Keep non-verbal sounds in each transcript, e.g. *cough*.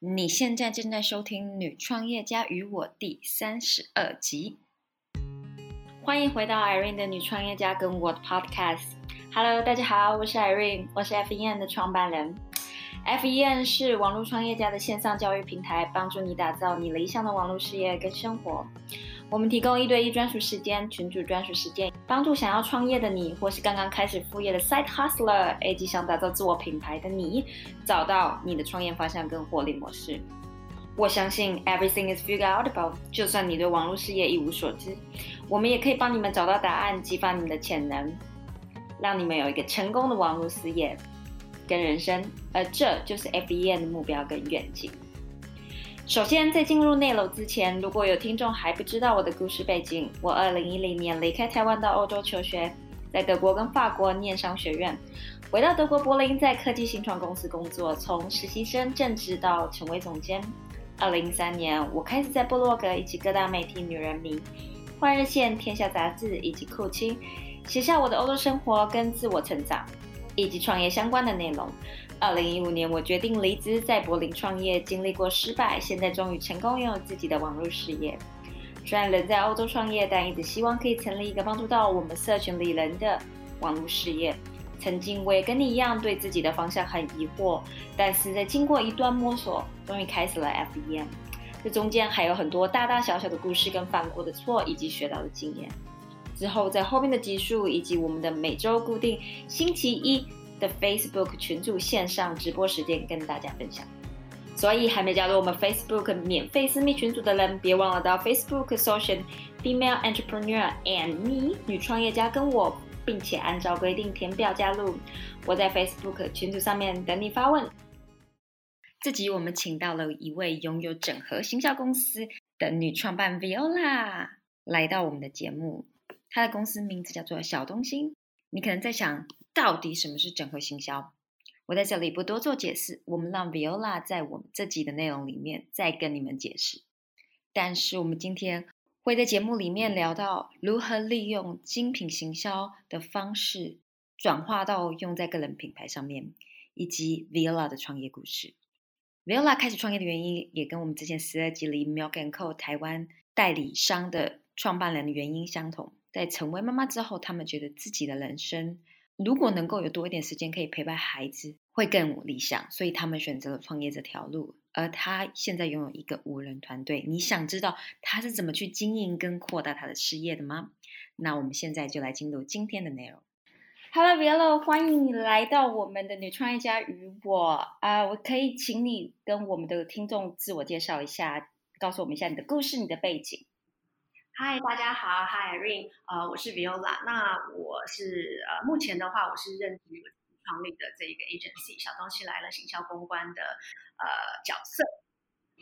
你现在正在收听《女创业家与我》第三十二集，欢迎回到 Irene 的女创业家跟我的 Podcast。Hello，大家好，我是 Irene，我是 FEN 的创办人。FEN 是网络创业家的线上教育平台，帮助你打造你理想的网络事业跟生活。我们提供一对一专属时间、群主专属时间，帮助想要创业的你，或是刚刚开始副业的 Side Hustler，以及想打造自我品牌的你，找到你的创业方向跟获利模式。我相信 Everything is figured out about，就算你对网络事业一无所知，我们也可以帮你们找到答案，激发你们的潜能，让你们有一个成功的网络事业跟人生。而这就是 FBN 的目标跟愿景。首先，在进入内楼之前，如果有听众还不知道我的故事背景，我二零一零年离开台湾到欧洲求学，在德国跟法国念商学院，回到德国柏林，在科技新创公司工作，从实习生正职到成为总监。二零一三年，我开始在部落格以及各大媒体《女人迷》、《换日线》、《天下杂志》以及酷青，写下我的欧洲生活跟自我成长，以及创业相关的内容。二零一五年，我决定离职，在柏林创业，经历过失败，现在终于成功拥有自己的网络事业。虽然人在欧洲创业，但一直希望可以成立一个帮助到我们社群里人的网络事业。曾经我也跟你一样，对自己的方向很疑惑，但是在经过一段摸索，终于开始了 FEM。这中间还有很多大大小小的故事，跟犯过的错，以及学到的经验。之后在后面的集数，以及我们的每周固定星期一。的 Facebook 群组线上直播时间跟大家分享，所以还没加入我们 Facebook 免费私密群组的人，别忘了到 Facebook Social Female Entrepreneur and Me 女创业家跟我，并且按照规定填表加入。我在 Facebook 群组上面等你发问。这集我们请到了一位拥有整合行销公司的女创办 Viola 来到我们的节目，她的公司名字叫做小东西。你可能在想。到底什么是整合行销？我在这里不多做解释，我们让 Viola 在我们这集的内容里面再跟你们解释。但是我们今天会在节目里面聊到如何利用精品行销的方式转化到用在个人品牌上面，以及 Viola 的创业故事。Viola 开始创业的原因也跟我们之前十二集里 Milk and Co 台湾代理商的创办人的原因相同。在成为妈妈之后，他们觉得自己的人生。如果能够有多一点时间可以陪伴孩子，会更理想。所以他们选择了创业这条路。而他现在拥有一个五人团队。你想知道他是怎么去经营跟扩大他的事业的吗？那我们现在就来进入今天的内容。Hello Velo，欢迎你来到我们的女创业家与我啊！我可以请你跟我们的听众自我介绍一下，告诉我们一下你的故事、你的背景。嗨，大家好，Hi Irene，呃，我是 Viola，那我是呃，目前的话，我是任职创立的这一个 agency，小东西来了行销公关的呃角色。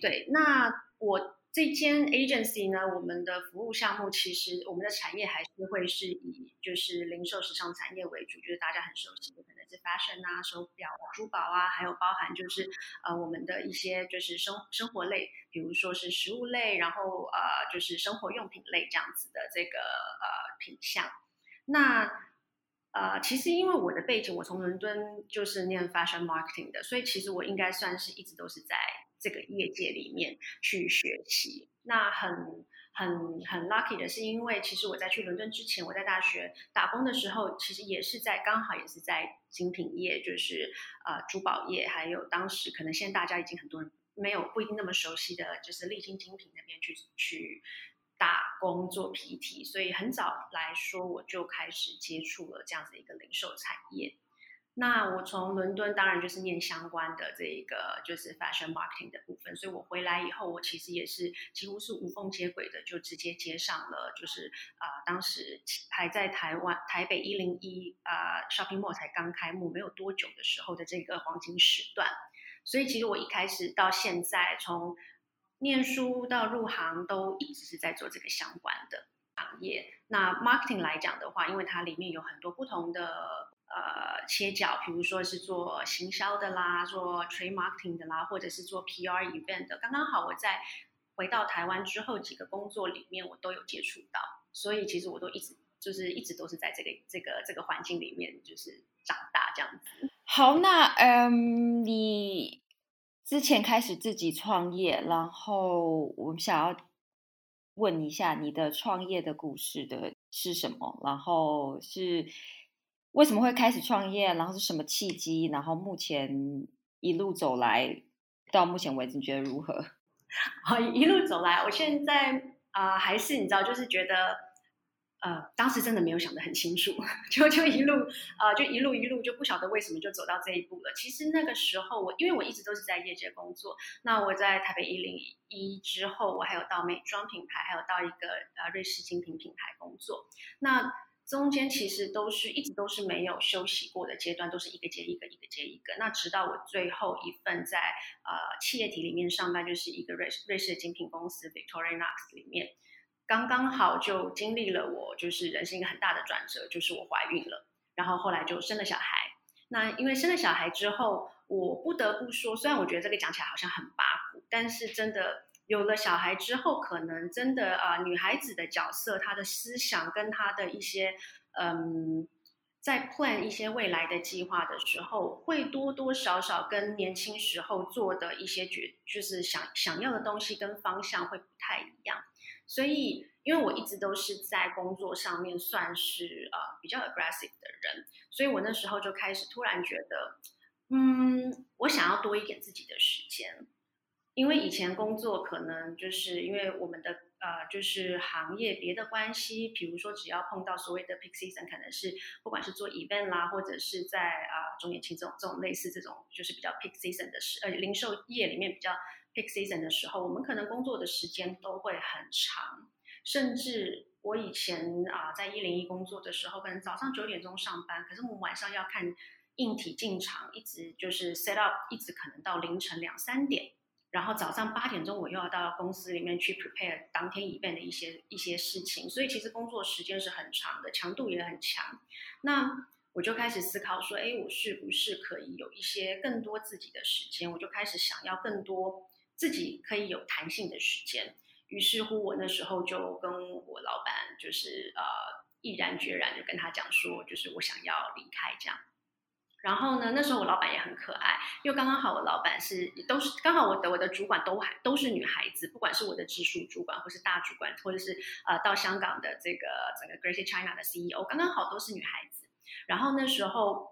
对，那我这间 agency 呢，我们的服务项目其实我们的产业还是会是以就是零售时尚产业为主，就是大家很熟悉的。可能是 fashion 啊，手表、珠宝啊，还有包含就是呃我们的一些就是生生活类，比如说是食物类，然后呃就是生活用品类这样子的这个呃品相。那呃其实因为我的背景，我从伦敦就是念 fashion marketing 的，所以其实我应该算是一直都是在这个业界里面去学习。那很。很很 lucky 的是，因为其实我在去伦敦之前，我在大学打工的时候，其实也是在刚好也是在精品业，就是呃珠宝业，还有当时可能现在大家已经很多人没有不一定那么熟悉的就是丽晶精品那边去去打工做 PT，所以很早来说我就开始接触了这样子一个零售产业。那我从伦敦当然就是念相关的这一个就是 fashion marketing 的部分，所以我回来以后，我其实也是几乎是无缝接轨的，就直接接上了，就是啊，当时还在台湾台北一零一啊 shopping mall 才刚开幕没有多久的时候的这个黄金时段，所以其实我一开始到现在，从念书到入行都一直是在做这个相关的行业。那 marketing 来讲的话，因为它里面有很多不同的。呃，切角，比如说是做行销的啦，做 trade marketing 的啦，或者是做 PR event 的。刚刚好，我在回到台湾之后，几个工作里面我都有接触到，所以其实我都一直就是一直都是在这个这个这个环境里面就是长大这样子。好，那嗯，你之前开始自己创业，然后我们想要问一下你的创业的故事的是什么？然后是为什么会开始创业？然后是什么契机？然后目前一路走来到目前为止，你觉得如何？*laughs* 好，一路走来，我现在啊，还是你知道，就是觉得。呃，当时真的没有想得很清楚，*laughs* 就就一路呃，就一路一路就不晓得为什么就走到这一步了。其实那个时候我，因为我一直都是在业界工作，那我在台北一零一之后，我还有到美妆品牌，还有到一个呃瑞士精品品牌工作。那中间其实都是一直都是没有休息过的阶段，都是一个接一个，一个接一个。那直到我最后一份在呃企业体里面上班，就是一个瑞瑞士的精品公司 Victoria Knox 里面。刚刚好就经历了我就是人生一个很大的转折，就是我怀孕了，然后后来就生了小孩。那因为生了小孩之后，我不得不说，虽然我觉得这个讲起来好像很八股，但是真的有了小孩之后，可能真的啊，女孩子的角色，她的思想跟她的一些嗯，在 plan 一些未来的计划的时候，会多多少少跟年轻时候做的一些决，就是想想要的东西跟方向会不太一样。所以，因为我一直都是在工作上面算是呃比较 aggressive 的人，所以我那时候就开始突然觉得，嗯，我想要多一点自己的时间，因为以前工作可能就是因为我们的呃就是行业别的关系，比如说只要碰到所谓的 peak season，可能是不管是做 event 啦，或者是在啊中年庆这种这种类似这种就是比较 peak season 的时呃零售业里面比较。peak season 的时候，我们可能工作的时间都会很长，甚至我以前啊在一零一工作的时候，可能早上九点钟上班，可是我们晚上要看硬体进场，一直就是 set up，一直可能到凌晨两三点，然后早上八点钟我又要到公司里面去 prepare 当天以备的一些一些事情，所以其实工作时间是很长的，强度也很强。那我就开始思考说，哎，我是不是可以有一些更多自己的时间？我就开始想要更多。自己可以有弹性的时间，于是乎我那时候就跟我老板就是呃毅然决然就跟他讲说，就是我想要离开这样。然后呢，那时候我老板也很可爱，因为刚刚好我老板是都是刚好我的我的主管都还都是女孩子，不管是我的直属主管或是大主管，或者是呃到香港的这个整个 Great China 的 CEO，刚刚好都是女孩子。然后那时候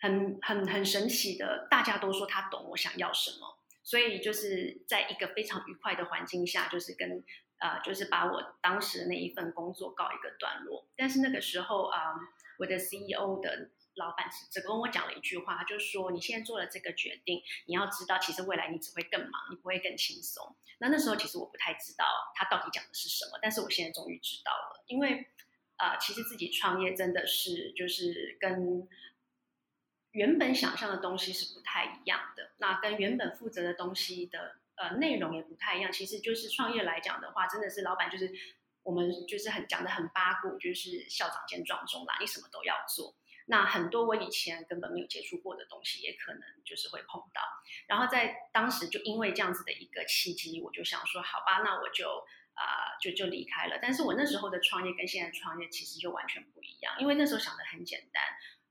很很很神奇的，大家都说他懂我想要什么。所以就是在一个非常愉快的环境下，就是跟呃，就是把我当时的那一份工作告一个段落。但是那个时候啊，我的 CEO 的老板只只跟我讲了一句话，就是说你现在做了这个决定，你要知道，其实未来你只会更忙，你不会更轻松。那那时候其实我不太知道他到底讲的是什么，但是我现在终于知道了，因为啊，其实自己创业真的是就是跟。原本想象的东西是不太一样的，那跟原本负责的东西的呃内容也不太一样。其实就是创业来讲的话，真的是老板就是我们就是很讲的很八股，就是校长兼壮中啦，你什么都要做。那很多我以前根本没有接触过的东西，也可能就是会碰到。然后在当时就因为这样子的一个契机，我就想说，好吧，那我就啊就就离开了。但是我那时候的创业跟现在创业其实就完全不一样，因为那时候想的很简单。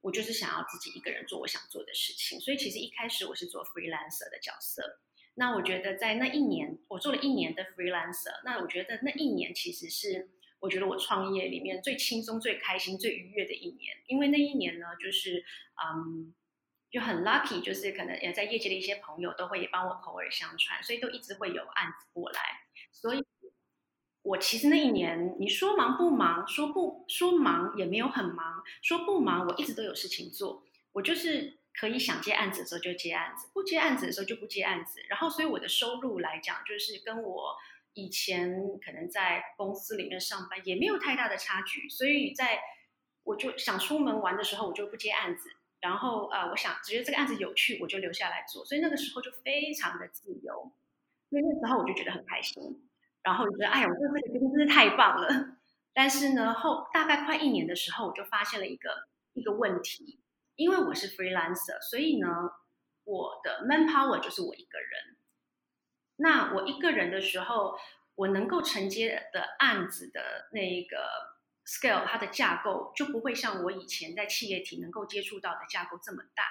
我就是想要自己一个人做我想做的事情，所以其实一开始我是做 freelancer 的角色。那我觉得在那一年，我做了一年的 freelancer。那我觉得那一年其实是我觉得我创业里面最轻松、最开心、最愉悦的一年，因为那一年呢，就是嗯，就很 lucky，就是可能也在业界的一些朋友都会也帮我口耳相传，所以都一直会有案子过来，所以。我其实那一年，你说忙不忙？说不说忙也没有很忙。说不忙，我一直都有事情做。我就是可以想接案子的时候就接案子，不接案子的时候就不接案子。然后，所以我的收入来讲，就是跟我以前可能在公司里面上班也没有太大的差距。所以，在我就想出门玩的时候，我就不接案子。然后，呃，我想觉得这个案子有趣，我就留下来做。所以那个时候就非常的自由。所以那时候我就觉得很开心。然后就觉得，哎呀，我做这个真是太棒了。但是呢，后大概快一年的时候，我就发现了一个一个问题，因为我是 freelancer，所以呢，我的 manpower 就是我一个人。那我一个人的时候，我能够承接的案子的那一个 scale，它的架构就不会像我以前在企业体能够接触到的架构这么大。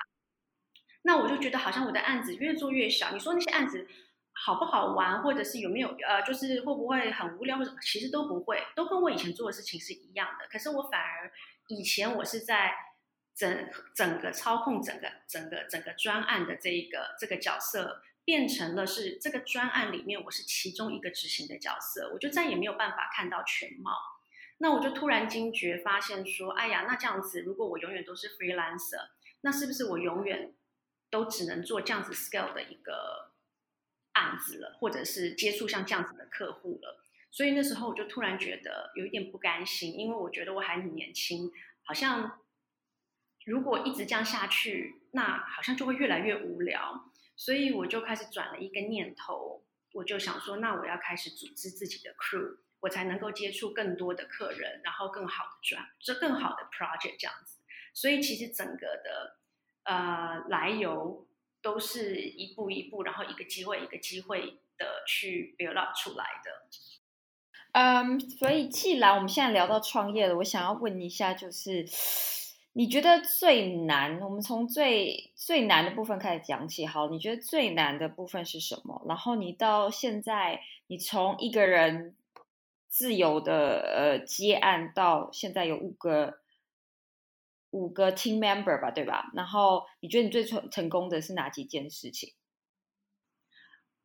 那我就觉得好像我的案子越做越小。你说那些案子好不好玩，或者是有没有呃，就是会不会很无聊，或者其实都不会，都跟我以前做的事情是一样的。可是我反而以前我是在整整个操控整个整个整个专案的这一个这个角色，变成了是这个专案里面我是其中一个执行的角色，我就再也没有办法看到全貌。那我就突然惊觉，发现说，哎呀，那这样子，如果我永远都是 freelancer，那是不是我永远都只能做这样子 scale 的一个案子了，或者是接触像这样子的客户了？所以那时候我就突然觉得有一点不甘心，因为我觉得我还很年轻，好像如果一直这样下去，那好像就会越来越无聊。所以我就开始转了一个念头，我就想说，那我要开始组织自己的 crew。我才能够接触更多的客人，然后更好的赚，这更好的 project 这样子。所以其实整个的呃来由都是一步一步，然后一个机会一个机会的去 build up 出来的。嗯，所以既然我们现在聊到创业了，我想要问一下，就是你觉得最难？我们从最最难的部分开始讲起。好，你觉得最难的部分是什么？然后你到现在，你从一个人。自由的呃接案到现在有五个五个 team member 吧，对吧？然后你觉得你最成成功的是哪几件事情？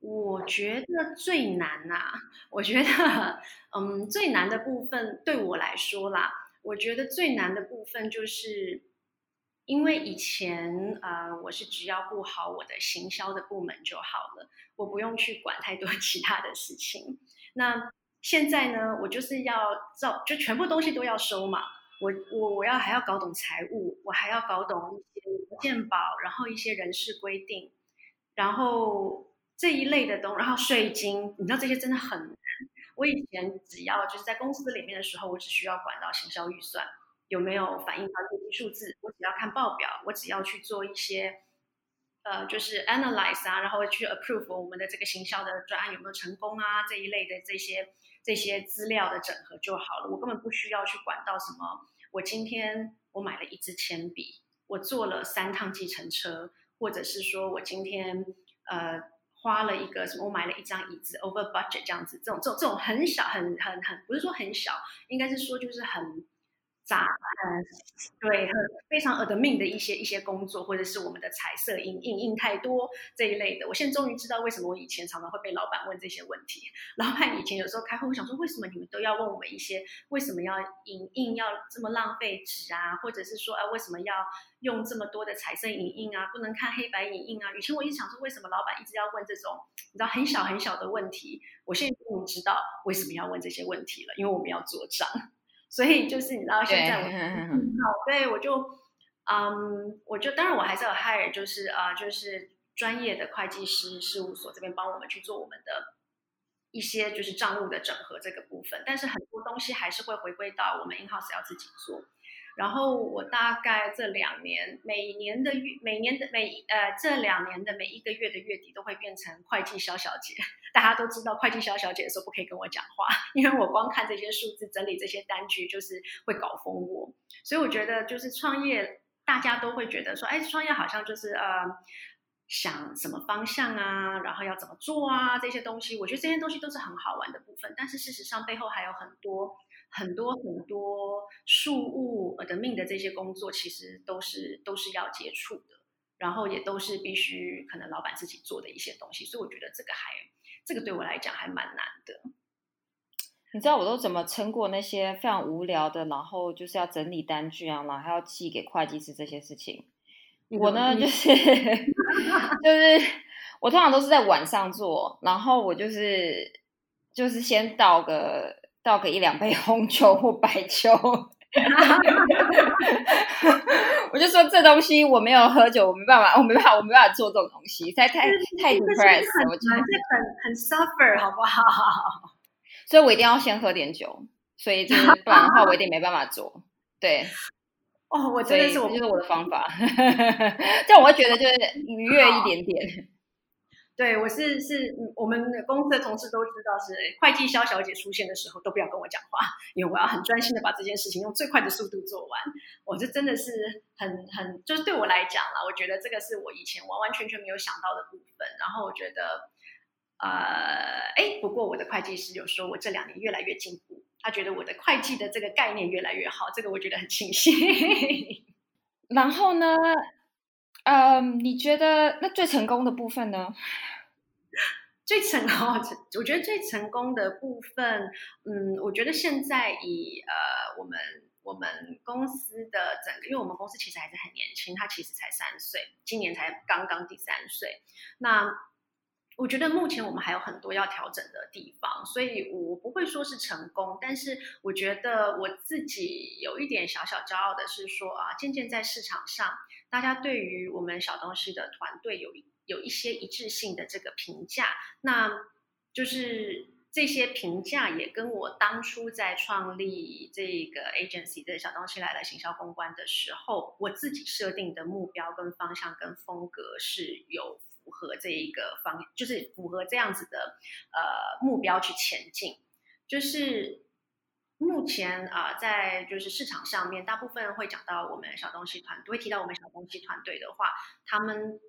我觉得最难呐，*laughs* 我觉得嗯最难的部分对我来说啦，我觉得最难的部分就是因为以前呃我是只要顾好我的行销的部门就好了，我不用去管太多 *laughs* 其他的事情。那现在呢，我就是要照，就全部东西都要收嘛。我我我要还要搞懂财务，我还要搞懂一些健保，然后一些人事规定，然后这一类的东，然后税金，你知道这些真的很难。我以前只要就是在公司里面的时候，我只需要管到行销预算有没有反映到业绩数字，我只要看报表，我只要去做一些。呃，就是 analyze 啊，然后去 approve 我们的这个行销的专案有没有成功啊，这一类的这些这些资料的整合就好了。我根本不需要去管到什么。我今天我买了一支铅笔，我坐了三趟计程车，或者是说我今天呃花了一个什么，我买了一张椅子 over budget 这样子，这种这种这种很小很很很不是说很小，应该是说就是很。杂嗯，对，很非常 admin 的一些一些工作，或者是我们的彩色印印印太多这一类的。我现在终于知道为什么我以前常常会被老板问这些问题。老板以前有时候开会，我想说，为什么你们都要问我们一些为什么要影印要这么浪费纸啊，或者是说啊为什么要用这么多的彩色影印啊，不能看黑白影印啊？以前我一直想说，为什么老板一直要问这种你知道很小很小的问题？我现在终于知道为什么要问这些问题了，因为我们要做账。所以就是你知道现在我好，对我就嗯，我就当然我还是有 hire，就是呃，就是专业的会计师事务所这边帮我们去做我们的一些就是账务的整合这个部分，但是很多东西还是会回归到我们 in house 要自己做。然后我大概这两年，每年的月，每年的每呃这两年的每一个月的月底都会变成会计肖小姐。*laughs* 大家都知道，会计肖小姐的时候不可以跟我讲话，*laughs* 因为我光看这些数字，整理这些单据，就是会搞疯我。所以我觉得，就是创业，大家都会觉得说，哎，创业好像就是呃想什么方向啊，然后要怎么做啊，这些东西，我觉得这些东西都是很好玩的部分。但是事实上，背后还有很多。很多很多事务的命的这些工作，其实都是都是要接触的，然后也都是必须可能老板自己做的一些东西，所以我觉得这个还这个对我来讲还蛮难的。你知道我都怎么撑过那些非常无聊的，然后就是要整理单据啊，然后还要寄给会计师这些事情。我呢，就是 *laughs* 就是我通常都是在晚上做，然后我就是就是先到个。倒个一两杯红酒或白酒，*laughs* 我就说这东西我没有喝酒，我没办法，我没办法，我没办法做这种东西，太太太 depressed，我觉得很很 suffer，好不好？*laughs* 所以我一定要先喝点酒，所以就是不然的话，我一定没办法做。对，哦，我真的是，我就是我的方法，*laughs* 这样我会觉得就是愉悦一点点。对，我是是，我们公司的同事都知道，是会计肖小姐出现的时候都不要跟我讲话，因为我要很专心的把这件事情用最快的速度做完。我这真的是很很，就是对我来讲啦，我觉得这个是我以前完完全全没有想到的部分。然后我觉得，呃，哎，不过我的会计师有说我这两年越来越进步，他觉得我的会计的这个概念越来越好，这个我觉得很庆幸。*laughs* 然后呢？嗯，你觉得那最成功的部分呢？*laughs* 最成功，我觉得最成功的部分，嗯，我觉得现在以呃我们我们公司的整个，因为我们公司其实还是很年轻，他其实才三岁，今年才刚刚第三岁，那。我觉得目前我们还有很多要调整的地方，所以我不会说是成功，但是我觉得我自己有一点小小骄傲的是说啊，渐渐在市场上，大家对于我们小东西的团队有有一些一致性的这个评价，那就是这些评价也跟我当初在创立这个 agency 的小东西来了行销公关的时候，我自己设定的目标跟方向跟风格是有。符合这一个方，就是符合这样子的呃目标去前进。就是目前啊，在就是市场上面，大部分会讲到我们小东西团队，会提到我们小东西团队的话，他们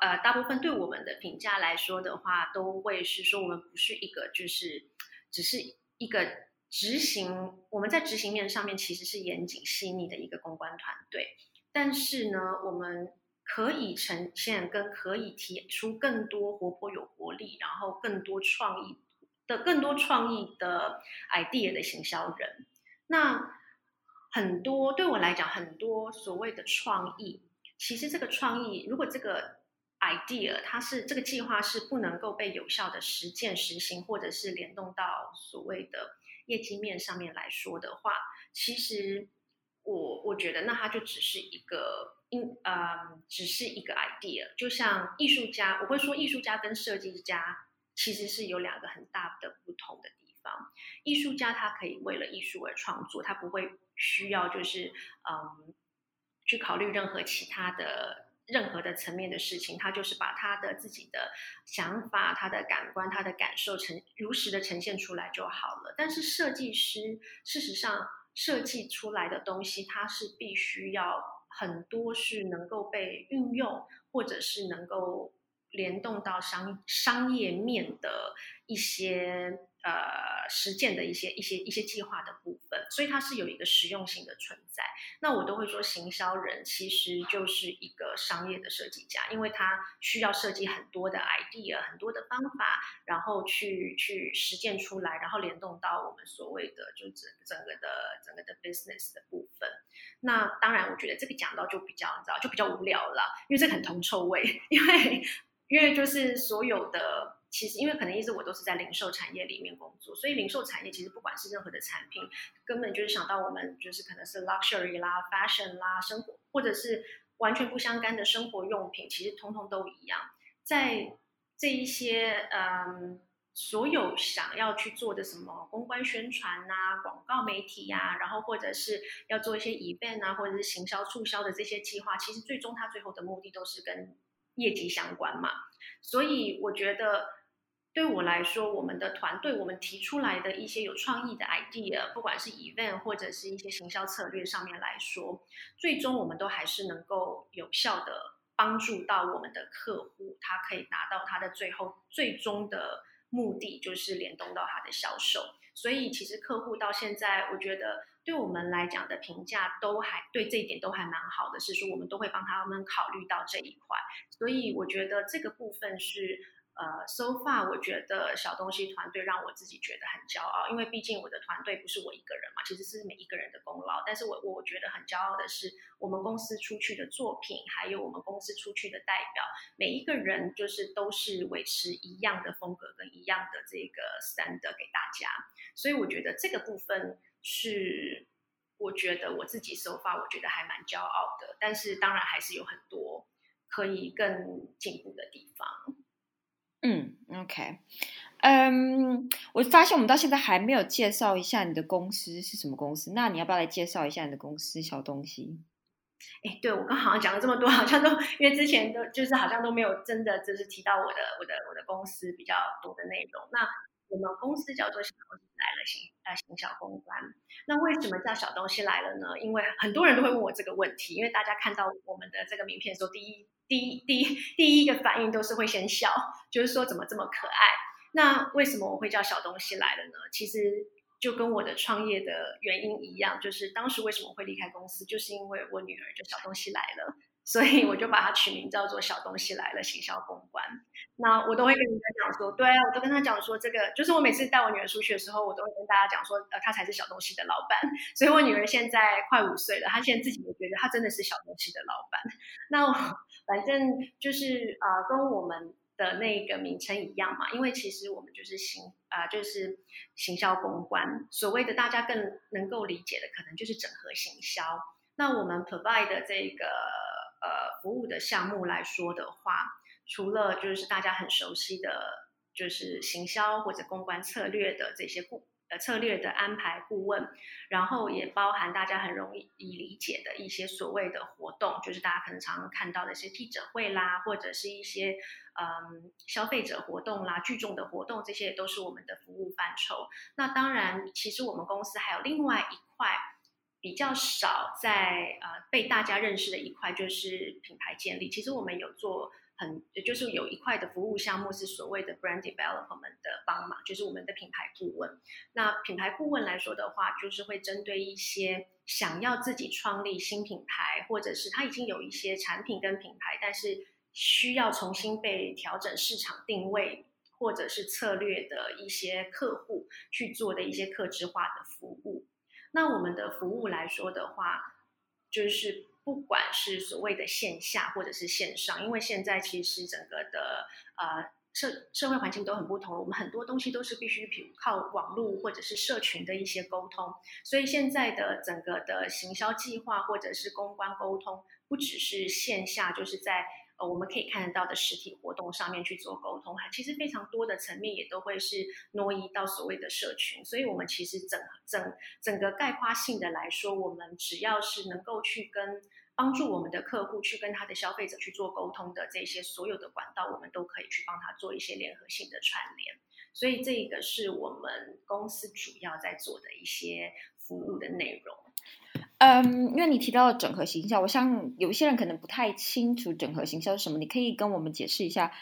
呃大部分对我们的评价来说的话，都会是说我们不是一个就是只是一个执行，我们在执行面上面其实是严谨细腻的一个公关团队，但是呢，我们。可以呈现跟可以提出更多活泼有活力，然后更多创意的更多创意的 idea 的行销人。那很多对我来讲，很多所谓的创意，其实这个创意，如果这个 idea 它是这个计划是不能够被有效的实践实行，或者是联动到所谓的业绩面上面来说的话，其实我我觉得那它就只是一个。因呃，只是一个 idea，就像艺术家，我会说艺术家跟设计家其实是有两个很大的不同的地方。艺术家他可以为了艺术而创作，他不会需要就是嗯去考虑任何其他的任何的层面的事情，他就是把他的自己的想法、他的感官、他的感受呈如实的呈现出来就好了。但是设计师事实上设计出来的东西，他是必须要。很多是能够被运用，或者是能够联动到商商业面的一些。呃，实践的一些一些一些计划的部分，所以它是有一个实用性的存在。那我都会说，行销人其实就是一个商业的设计家，因为他需要设计很多的 idea，很多的方法，然后去去实践出来，然后联动到我们所谓的就整整个的整个的 business 的部分。那当然，我觉得这个讲到就比较你知道就比较无聊了，因为这很铜臭味，因为因为就是所有的。其实，因为可能一直我都是在零售产业里面工作，所以零售产业其实不管是任何的产品，根本就是想到我们就是可能是 luxury 啦、fashion 啦、生活，或者是完全不相干的生活用品，其实通通都一样。在这一些嗯，所有想要去做的什么公关宣传呐、广告媒体呀，然后或者是要做一些 event 啊，或者是行销促销的这些计划，其实最终它最后的目的都是跟业绩相关嘛。所以我觉得。对我来说，我们的团队，我们提出来的一些有创意的 idea，不管是 event 或者是一些行销策略上面来说，最终我们都还是能够有效的帮助到我们的客户，他可以达到他的最后最终的目的，就是联动到他的销售。所以其实客户到现在，我觉得对我们来讲的评价都还对这一点都还蛮好的，是说我们都会帮他们考虑到这一块。所以我觉得这个部分是。呃，so far，我觉得小东西团队让我自己觉得很骄傲，因为毕竟我的团队不是我一个人嘛，其实是每一个人的功劳。但是我我觉得很骄傲的是，我们公司出去的作品，还有我们公司出去的代表，每一个人就是都是维持一样的风格跟一样的这个 stand 给大家。所以我觉得这个部分是，我觉得我自己 so far 我觉得还蛮骄傲的。但是当然还是有很多可以更进步的地方。嗯，OK，嗯，我发现我们到现在还没有介绍一下你的公司是什么公司，那你要不要来介绍一下你的公司小东西？哎，对我刚好像讲了这么多，好像都因为之前都就是好像都没有真的就是提到我的我的我的公司比较多的内容。那我们公司叫做小东西来了行呃行销公关。那为什么叫小东西来了呢？因为很多人都会问我这个问题，因为大家看到我们的这个名片的时候，第一第一第一第一个反应都是会先笑，就是说怎么这么可爱。那为什么我会叫小东西来了呢？其实。就跟我的创业的原因一样，就是当时为什么会离开公司，就是因为我女儿就小东西来了，所以我就把它取名叫做小东西来了行销公关。那我都会跟人家讲说，对啊，我都跟他讲说，这个就是我每次带我女儿出去的时候，我都会跟大家讲说，呃，她才是小东西的老板。*laughs* 所以我女儿现在快五岁了，她现在自己也觉得她真的是小东西的老板。*laughs* 那反正就是啊，跟我们。的那个名称一样嘛，因为其实我们就是行啊，就是行销公关。所谓的大家更能够理解的，可能就是整合行销。那我们 provide 的这个呃服务的项目来说的话，除了就是大家很熟悉的，就是行销或者公关策略的这些顾。呃，策略的安排顾问，然后也包含大家很容易理解的一些所谓的活动，就是大家可能常常看到的一些记者会啦，或者是一些嗯消费者活动啦、聚众的活动，这些都是我们的服务范畴。那当然，其实我们公司还有另外一块比较少在呃被大家认识的一块，就是品牌建立。其实我们有做。很，就是有一块的服务项目是所谓的 brand development 的帮忙，就是我们的品牌顾问。那品牌顾问来说的话，就是会针对一些想要自己创立新品牌，或者是他已经有一些产品跟品牌，但是需要重新被调整市场定位或者是策略的一些客户去做的一些客制化的服务。那我们的服务来说的话，就是。不管是所谓的线下或者是线上，因为现在其实整个的呃社社会环境都很不同，我们很多东西都是必须凭靠网络或者是社群的一些沟通，所以现在的整个的行销计划或者是公关沟通，不只是线下，就是在。呃，我们可以看得到的实体活动上面去做沟通，还其实非常多的层面也都会是挪移到所谓的社群，所以我们其实整整整个概括性的来说，我们只要是能够去跟帮助我们的客户去跟他的消费者去做沟通的这些所有的管道，我们都可以去帮他做一些联合性的串联，所以这个是我们公司主要在做的一些服务的内容。嗯，因为你提到整合行销，我想有一些人可能不太清楚整合行销是什么，你可以跟我们解释一下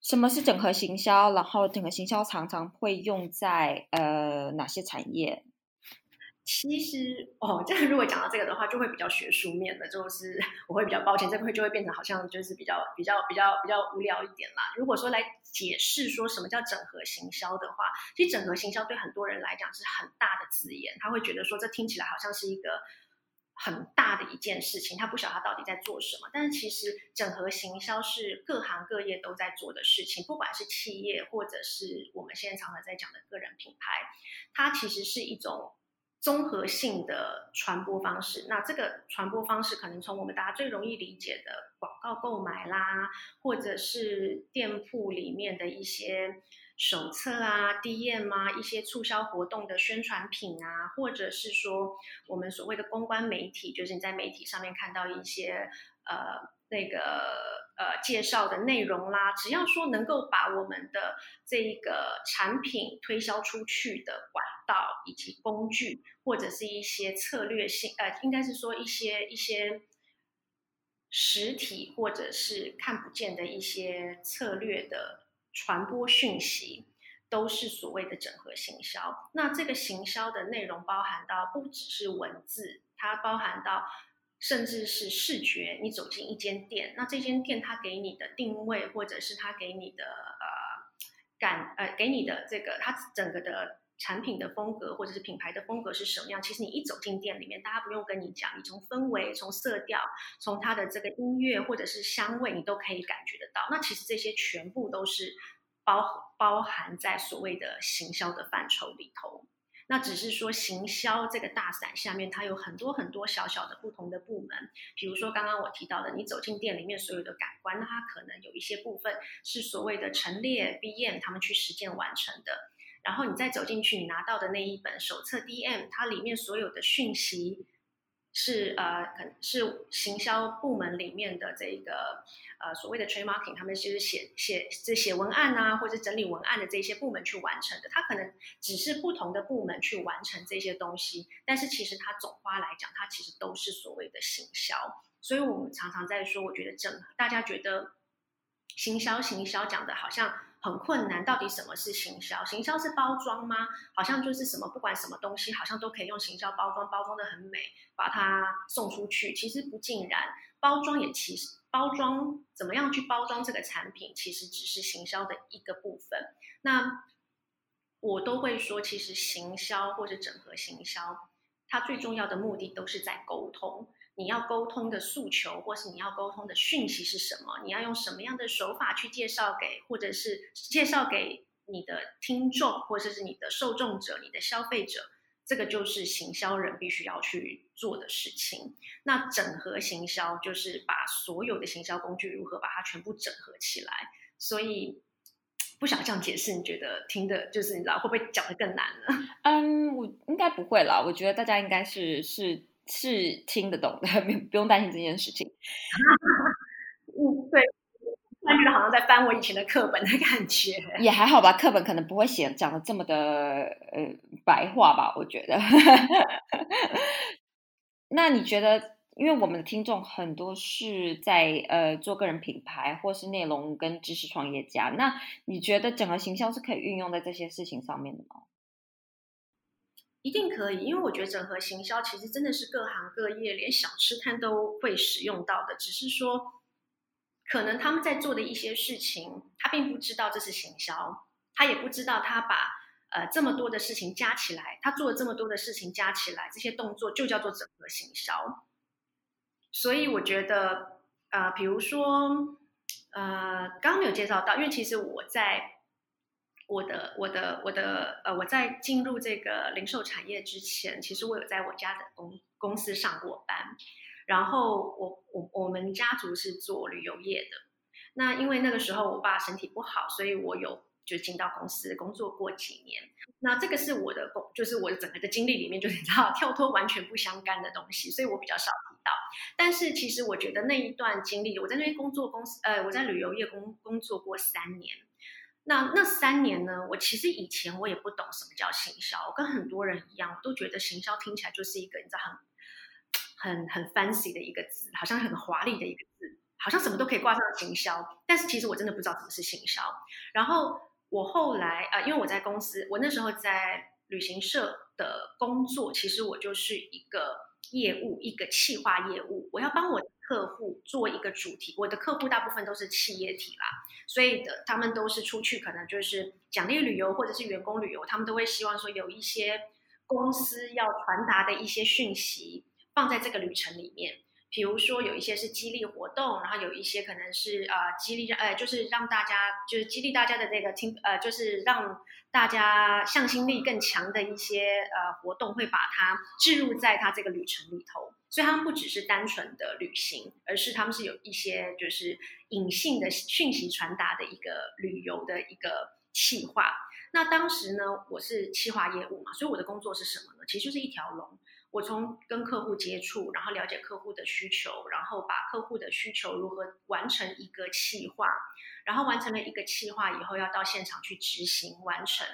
什么是整合行销，然后整合行销常常会用在呃哪些产业？其实哦，这样如果讲到这个的话，就会比较学术面的，就是我会比较抱歉，这个会就会变成好像就是比较比较比较比较无聊一点啦。如果说来解释说什么叫整合行销的话，其实整合行销对很多人来讲是很大的字眼，他会觉得说这听起来好像是一个很大的一件事情，他不晓得他到底在做什么。但是其实整合行销是各行各业都在做的事情，不管是企业或者是我们现在常常在讲的个人品牌，它其实是一种。综合性的传播方式，那这个传播方式可能从我们大家最容易理解的广告购买啦，或者是店铺里面的一些手册啊、DM 啊、一些促销活动的宣传品啊，或者是说我们所谓的公关媒体，就是你在媒体上面看到一些呃那个。呃，介绍的内容啦，只要说能够把我们的这一个产品推销出去的管道以及工具，或者是一些策略性，呃，应该是说一些一些实体或者是看不见的一些策略的传播讯息，都是所谓的整合行销。那这个行销的内容包含到不只是文字，它包含到。甚至是视觉，你走进一间店，那这间店它给你的定位，或者是它给你的呃感呃给你的这个它整个的产品的风格，或者是品牌的风格是什么样？其实你一走进店里面，大家不用跟你讲，你从氛围、从色调、从它的这个音乐或者是香味，你都可以感觉得到。那其实这些全部都是包包含在所谓的行销的范畴里头。那只是说行销这个大伞下面，它有很多很多小小的不同的部门。比如说刚刚我提到的，你走进店里面所有的感官，那它可能有一些部分是所谓的陈列 BM 他们去实践完成的。然后你再走进去，你拿到的那一本手册 DM，它里面所有的讯息。是呃，可能是行销部门里面的这个呃所谓的 trade marketing，他们其实写写这写文案啊，或者整理文案的这些部门去完成的。它可能只是不同的部门去完成这些东西，但是其实它总花来讲，它其实都是所谓的行销。所以我们常常在说，我觉得整大家觉得行销行销讲的好像。很困难，到底什么是行销？行销是包装吗？好像就是什么，不管什么东西，好像都可以用行销包装，包装的很美，把它送出去。其实不尽然，包装也其实包装怎么样去包装这个产品，其实只是行销的一个部分。那我都会说，其实行销或者整合行销，它最重要的目的都是在沟通。你要沟通的诉求，或是你要沟通的讯息是什么？你要用什么样的手法去介绍给，或者是介绍给你的听众，或者是你的受众者、你的消费者？这个就是行销人必须要去做的事情。那整合行销就是把所有的行销工具如何把它全部整合起来。所以不想这样解释，你觉得听的就是你知道会不会讲的更难呢？嗯，我应该不会啦。我觉得大家应该是是。是听得懂的，*laughs* 不不用担心这件事情。*laughs* 嗯，对，感觉好像在翻我以前的课本的感觉。也还好吧，课本可能不会写讲的这么的呃白话吧，我觉得。*laughs* 那你觉得，因为我们的听众很多是在呃做个人品牌或是内容跟知识创业家，那你觉得整个行销是可以运用在这些事情上面的吗？一定可以，因为我觉得整合行销其实真的是各行各业，连小吃摊都会使用到的。只是说，可能他们在做的一些事情，他并不知道这是行销，他也不知道他把呃这么多的事情加起来，他做了这么多的事情加起来，这些动作就叫做整合行销。所以我觉得，呃，比如说，呃，刚刚没有介绍到，因为其实我在。我的我的我的呃，我在进入这个零售产业之前，其实我有在我家的公公司上过班。然后我我我们家族是做旅游业的。那因为那个时候我爸身体不好，所以我有就进到公司工作过几年。那这个是我的工，就是我的整个的经历里面，就是你知道跳脱完全不相干的东西，所以我比较少提到。但是其实我觉得那一段经历，我在那边工作公司，呃，我在旅游业工工作过三年。那那三年呢？我其实以前我也不懂什么叫行销，我跟很多人一样，我都觉得行销听起来就是一个你知道很很很 fancy 的一个字，好像很华丽的一个字，好像什么都可以挂上行销。但是其实我真的不知道什么是行销。然后我后来啊，因为我在公司，我那时候在旅行社的工作，其实我就是一个业务，一个企划业务，我要帮我的。客户做一个主题，我的客户大部分都是企业体啦，所以的他们都是出去，可能就是奖励旅游或者是员工旅游，他们都会希望说有一些公司要传达的一些讯息放在这个旅程里面。比如说有一些是激励活动，然后有一些可能是呃激励，呃就是让大家就是激励大家的这个听，呃就是让大家向心力更强的一些呃活动，会把它置入在他这个旅程里头。所以他们不只是单纯的旅行，而是他们是有一些就是隐性的讯息传达的一个旅游的一个企划。那当时呢，我是企划业务嘛，所以我的工作是什么呢？其实就是一条龙。我从跟客户接触，然后了解客户的需求，然后把客户的需求如何完成一个企划，然后完成了一个企划以后，要到现场去执行完成。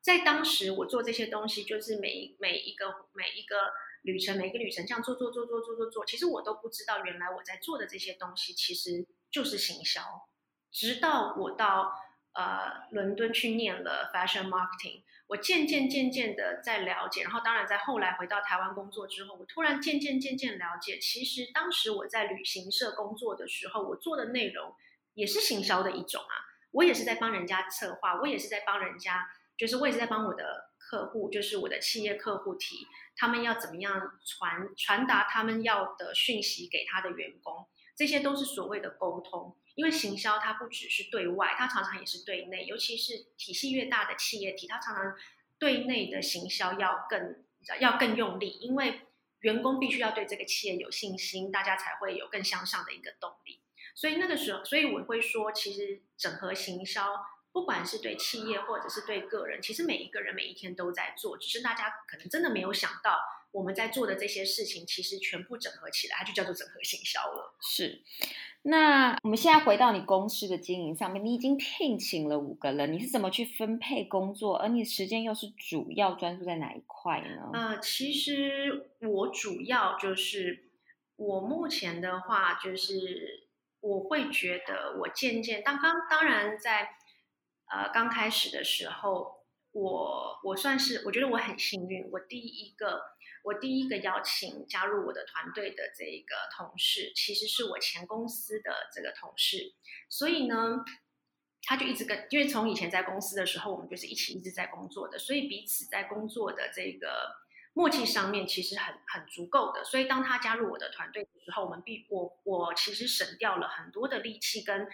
在当时，我做这些东西，就是每每一个每一个旅程，每一个旅程这样做做做做做做做，其实我都不知道，原来我在做的这些东西其实就是行销。直到我到呃伦敦去念了 fashion marketing。我渐渐渐渐的在了解，然后当然在后来回到台湾工作之后，我突然渐渐渐渐了解，其实当时我在旅行社工作的时候，我做的内容也是行销的一种啊，我也是在帮人家策划，我也是在帮人家，就是我也是在帮我的客户，就是我的企业客户提他们要怎么样传传达他们要的讯息给他的员工，这些都是所谓的沟通。因为行销它不只是对外，它常常也是对内，尤其是体系越大的企业体，它常常对内的行销要更要更用力，因为员工必须要对这个企业有信心，大家才会有更向上的一个动力。所以那个时候，所以我会说，其实整合行销不管是对企业或者是对个人，其实每一个人每一天都在做，只是大家可能真的没有想到，我们在做的这些事情，其实全部整合起来，它就叫做整合行销了。是。那我们现在回到你公司的经营上面，你已经聘请了五个人，你是怎么去分配工作？而你时间又是主要专注在哪一块呢？呃，其实我主要就是我目前的话，就是我会觉得我渐渐当刚当然在呃刚开始的时候，我我算是我觉得我很幸运，我第一个。我第一个邀请加入我的团队的这一个同事，其实是我前公司的这个同事，所以呢，他就一直跟，因为从以前在公司的时候，我们就是一起一直在工作的，所以彼此在工作的这个默契上面其实很很足够的。所以当他加入我的团队的时候，我们必我我其实省掉了很多的力气跟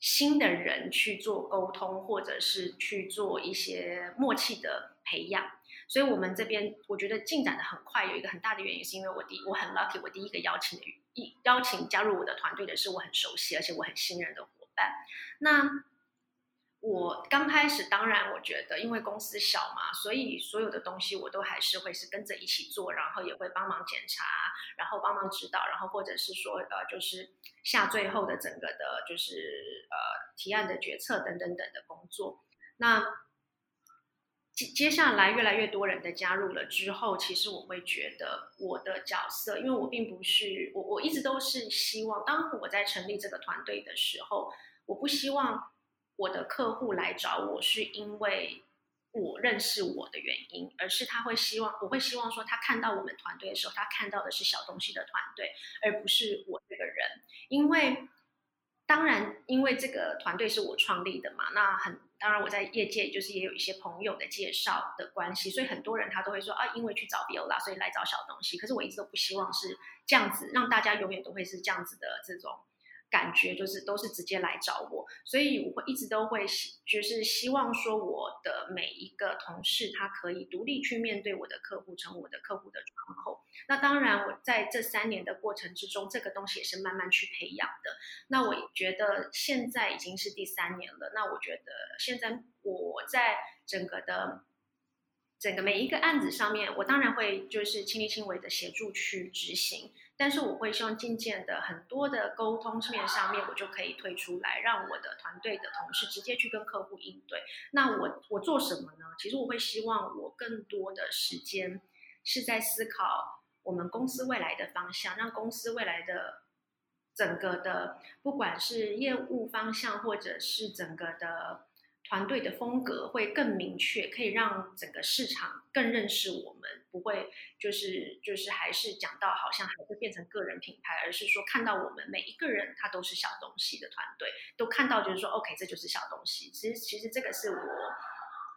新的人去做沟通，或者是去做一些默契的培养。所以，我们这边我觉得进展的很快，有一个很大的原因是因为我第我很 lucky，我第一个邀请的一邀请加入我的团队的是我很熟悉而且我很信任的伙伴。那我刚开始，当然我觉得因为公司小嘛，所以所有的东西我都还是会是跟着一起做，然后也会帮忙检查，然后帮忙指导，然后或者是说呃，就是下最后的整个的，就是呃提案的决策等等等的工作。那接接下来越来越多人的加入了之后，其实我会觉得我的角色，因为我并不是我，我一直都是希望，当我在成立这个团队的时候，我不希望我的客户来找我是因为我认识我的原因，而是他会希望，我会希望说，他看到我们团队的时候，他看到的是小东西的团队，而不是我这个人，因为当然，因为这个团队是我创立的嘛，那很。当然，我在业界就是也有一些朋友的介绍的关系，所以很多人他都会说啊，因为去找 Viola，所以来找小东西。可是我一直都不希望是这样子，让大家永远都会是这样子的这种。感觉就是都是直接来找我，所以我会一直都会希就是希望说我的每一个同事他可以独立去面对我的客户，成为我的客户的窗口。那当然，我在这三年的过程之中，这个东西也是慢慢去培养的。那我觉得现在已经是第三年了，那我觉得现在我在整个的整个每一个案子上面，我当然会就是亲力亲为的协助去执行。但是我会希望渐渐的很多的沟通面上面，我就可以推出来，让我的团队的同事直接去跟客户应对。那我我做什么呢？其实我会希望我更多的时间是在思考我们公司未来的方向，让公司未来的整个的不管是业务方向，或者是整个的。团队的风格会更明确，可以让整个市场更认识我们，不会就是就是还是讲到好像还会变成个人品牌，而是说看到我们每一个人他都是小东西的团队，都看到就是说 OK，这就是小东西。其实其实这个是我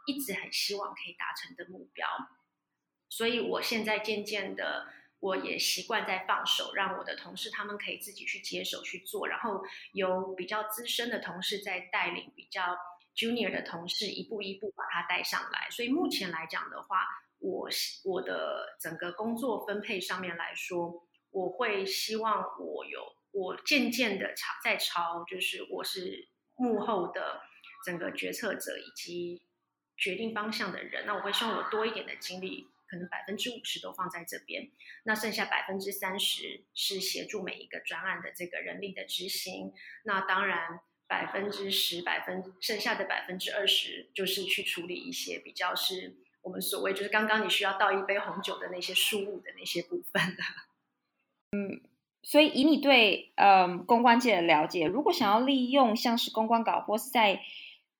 一直很希望可以达成的目标，所以我现在渐渐的我也习惯在放手，让我的同事他们可以自己去接手去做，然后有比较资深的同事在带领比较。Junior 的同事一步一步把他带上来，所以目前来讲的话，我我的整个工作分配上面来说，我会希望我有我渐渐的朝在朝，就是我是幕后的整个决策者以及决定方向的人，那我会希望我多一点的精力，可能百分之五十都放在这边，那剩下百分之三十是协助每一个专案的这个人力的执行，那当然。百分之十，百分剩下的百分之二十，就是去处理一些比较是我们所谓就是刚刚你需要倒一杯红酒的那些事务的那些部分的。嗯，*laughs* 所以以你对嗯公关界的了解，如果想要利用像是公关稿或是在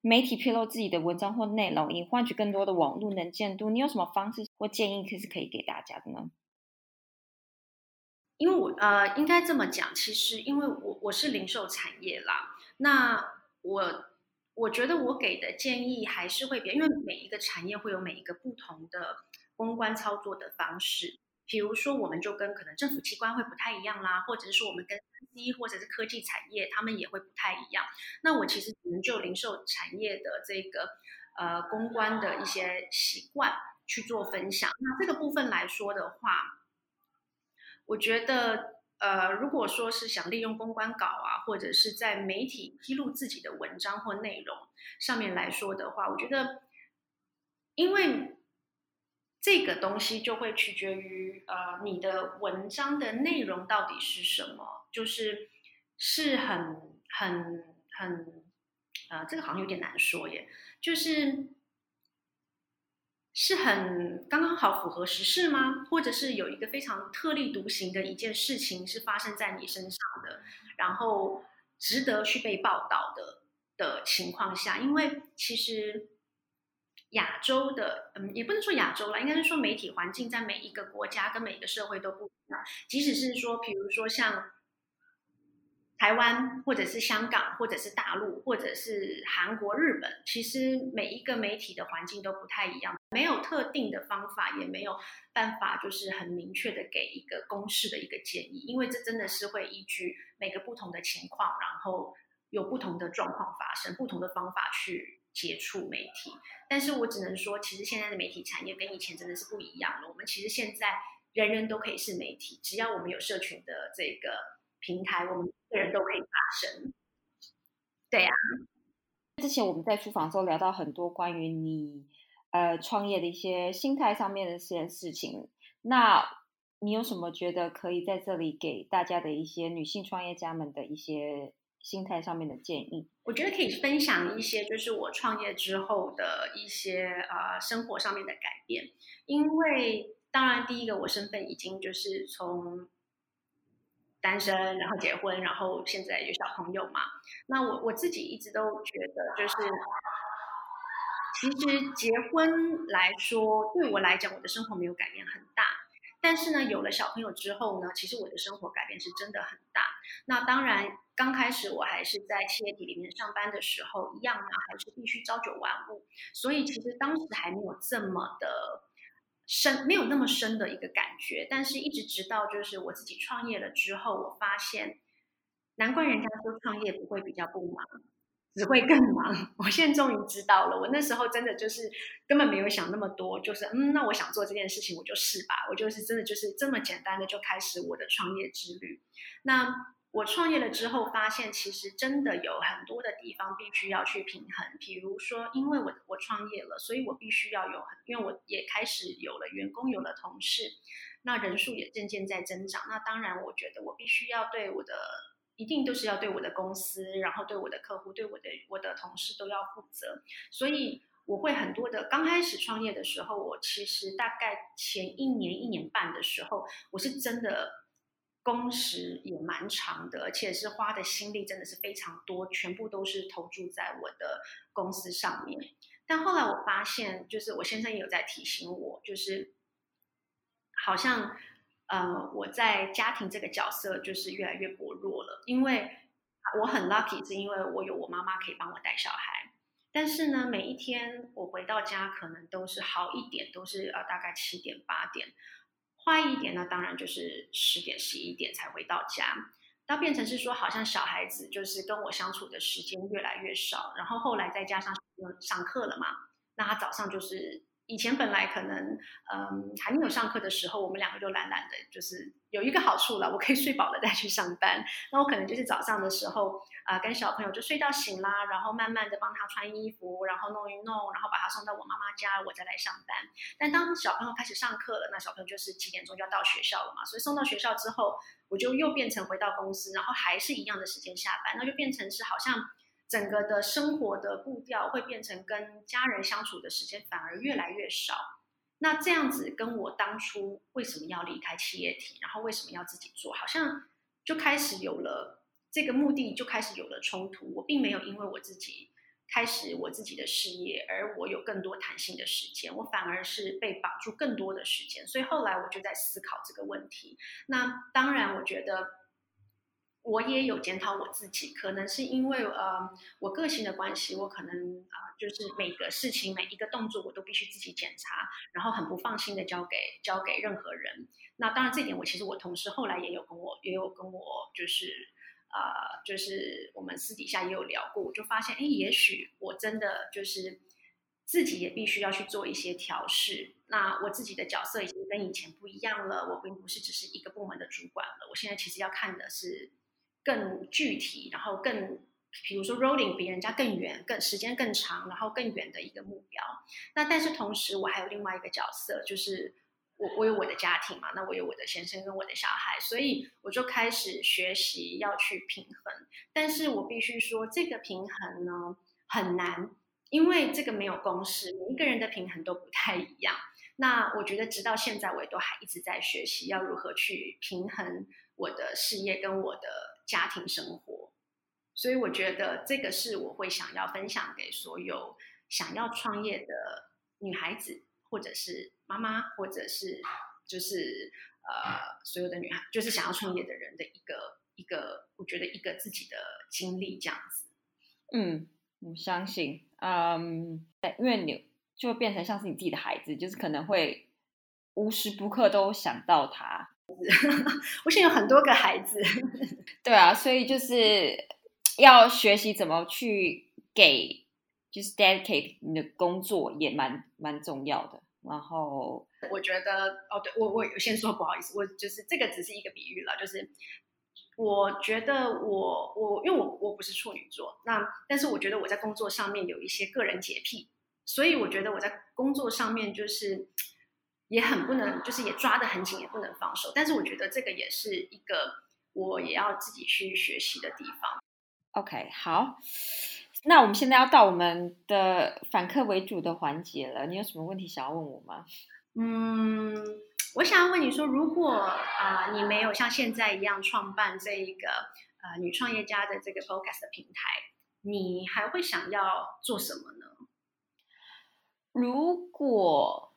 媒体披露自己的文章或内容，以换取更多的网络能见度，你有什么方式或建议，可是可以给大家的呢？因为我呃，应该这么讲，其实因为我我是零售产业啦。那我我觉得我给的建议还是会变，因为每一个产业会有每一个不同的公关操作的方式。比如说，我们就跟可能政府机关会不太一样啦，或者是说我们跟 C 或者是科技产业，他们也会不太一样。那我其实只能就零售产业的这个呃公关的一些习惯去做分享。那这个部分来说的话，我觉得。呃，如果说是想利用公关稿啊，或者是在媒体披露自己的文章或内容上面来说的话，我觉得，因为这个东西就会取决于呃你的文章的内容到底是什么，就是是很很很，呃，这个好像有点难说耶，就是。是很刚刚好符合时事吗？或者是有一个非常特立独行的一件事情是发生在你身上的，然后值得去被报道的的情况下？因为其实亚洲的，嗯，也不能说亚洲了，应该是说媒体环境在每一个国家跟每一个社会都不一样。即使是说，比如说像。台湾或者是香港，或者是大陆，或者是韩国、日本，其实每一个媒体的环境都不太一样，没有特定的方法，也没有办法，就是很明确的给一个公式的一个建议，因为这真的是会依据每个不同的情况，然后有不同的状况发生，不同的方法去接触媒体。但是我只能说，其实现在的媒体产业跟以前真的是不一样了。我们其实现在人人都可以是媒体，只要我们有社群的这个。平台，我们个人都可以发生。对呀，之前我们在书房时候聊到很多关于你呃创业的一些心态上面的一些事情。那你有什么觉得可以在这里给大家的一些女性创业家们的一些心态上面的建议？我觉得可以分享一些，就是我创业之后的一些呃生活上面的改变。因为当然，第一个我身份已经就是从。单身，然后结婚，然后现在有小朋友嘛？那我我自己一直都觉得，就是其实结婚来说，对我来讲，我的生活没有改变很大。但是呢，有了小朋友之后呢，其实我的生活改变是真的很大。那当然，刚开始我还是在企业体里面上班的时候，一样呢，还是必须朝九晚五。所以其实当时还没有这么的。深没有那么深的一个感觉，但是一直直到就是我自己创业了之后，我发现，难怪人家说创业不会比较不忙，只会更忙。我现在终于知道了，我那时候真的就是根本没有想那么多，就是嗯，那我想做这件事情，我就试吧，我就是真的就是这么简单的就开始我的创业之旅。那。我创业了之后，发现其实真的有很多的地方必须要去平衡。比如说，因为我我创业了，所以我必须要有，因为我也开始有了员工，有了同事，那人数也渐渐在增长。那当然，我觉得我必须要对我的，一定都是要对我的公司，然后对我的客户，对我的我的同事都要负责。所以我会很多的。刚开始创业的时候，我其实大概前一年一年半的时候，我是真的。工时也蛮长的，而且是花的心力真的是非常多，全部都是投注在我的公司上面。但后来我发现，就是我先生也有在提醒我，就是好像呃我在家庭这个角色就是越来越薄弱了。因为我很 lucky，是因为我有我妈妈可以帮我带小孩。但是呢，每一天我回到家可能都是好一点，都是呃大概七点八点。快一点呢，当然就是十点、十一点才回到家，那变成是说，好像小孩子就是跟我相处的时间越来越少，然后后来再加上上课了嘛，那他早上就是。以前本来可能，嗯，还没有上课的时候，我们两个就懒懒的，就是有一个好处了，我可以睡饱了再去上班。那我可能就是早上的时候，啊，跟小朋友就睡到醒啦，然后慢慢的帮他穿衣服，然后弄一弄，然后把他送到我妈妈家，我再来上班。但当小朋友开始上课了，那小朋友就是几点钟就要到学校了嘛，所以送到学校之后，我就又变成回到公司，然后还是一样的时间下班，那就变成是好像。整个的生活的步调会变成跟家人相处的时间反而越来越少。那这样子跟我当初为什么要离开企业体，然后为什么要自己做，好像就开始有了这个目的，就开始有了冲突。我并没有因为我自己开始我自己的事业，而我有更多弹性的时间，我反而是被绑住更多的时间。所以后来我就在思考这个问题。那当然，我觉得。我也有检讨我自己，可能是因为呃我个性的关系，我可能啊就是每个事情每一个动作我都必须自己检查，然后很不放心的交给交给任何人。那当然这点我其实我同事后来也有跟我也有跟我就是啊就是我们私底下也有聊过，我就发现哎也许我真的就是自己也必须要去做一些调试。那我自己的角色已经跟跟以前不一样了，我并不是只是一个部门的主管了，我现在其实要看的是更具体，然后更。比如说，rolling 比人家更远、更时间更长，然后更远的一个目标。那但是同时，我还有另外一个角色，就是我我有我的家庭嘛，那我有我的先生跟我的小孩，所以我就开始学习要去平衡。但是我必须说，这个平衡呢很难，因为这个没有公式，每一个人的平衡都不太一样。那我觉得直到现在，我也都还一直在学习要如何去平衡我的事业跟我的家庭生活。所以我觉得这个是我会想要分享给所有想要创业的女孩子，或者是妈妈，或者是就是呃所有的女孩，就是想要创业的人的一个一个，我觉得一个自己的经历这样子。嗯，我相信，嗯，因为你就会变成像是你自己的孩子，就是可能会无时不刻都想到他。*laughs* 我现在有很多个孩子，*laughs* 对啊，所以就是。要学习怎么去给，就是 dedicate 你的工作也蛮蛮重要的。然后我觉得，哦，对我我先说不好意思，我就是这个只是一个比喻了，就是我觉得我我因为我我不是处女座，那但是我觉得我在工作上面有一些个人洁癖，所以我觉得我在工作上面就是也很不能，就是也抓得很紧，也不能放手。但是我觉得这个也是一个我也要自己去学习的地方。OK，好，那我们现在要到我们的反客为主的环节了。你有什么问题想要问我吗？嗯，我想要问你说，如果啊你没有像现在一样创办这一个呃女创业家的这个 Focus 的平台，你还会想要做什么呢？如果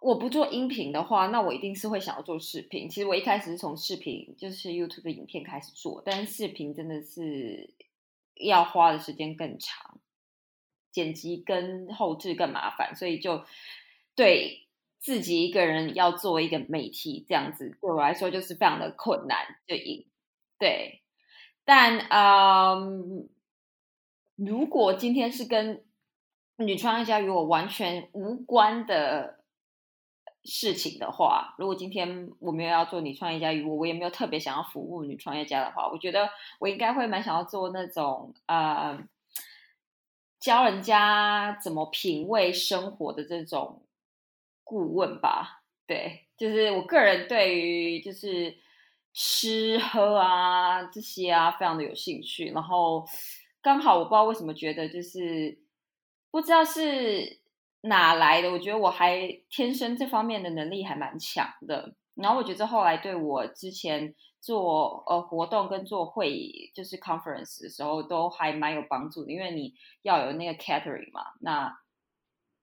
我不做音频的话，那我一定是会想要做视频。其实我一开始是从视频，就是 YouTube 的影片开始做，但是视频真的是要花的时间更长，剪辑跟后置更麻烦，所以就对自己一个人要做一个媒体这样子，对我来说就是非常的困难。就对，但嗯，如果今天是跟女创业家与我完全无关的。事情的话，如果今天我没有要做女创业家，我我也没有特别想要服务女创业家的话，我觉得我应该会蛮想要做那种呃，教人家怎么品味生活的这种顾问吧。对，就是我个人对于就是吃喝啊这些啊非常的有兴趣，然后刚好我不知道为什么觉得就是不知道是。哪来的？我觉得我还天生这方面的能力还蛮强的。然后我觉得后来对我之前做呃活动跟做会议，就是 conference 的时候，都还蛮有帮助的。因为你要有那个 catering 嘛，那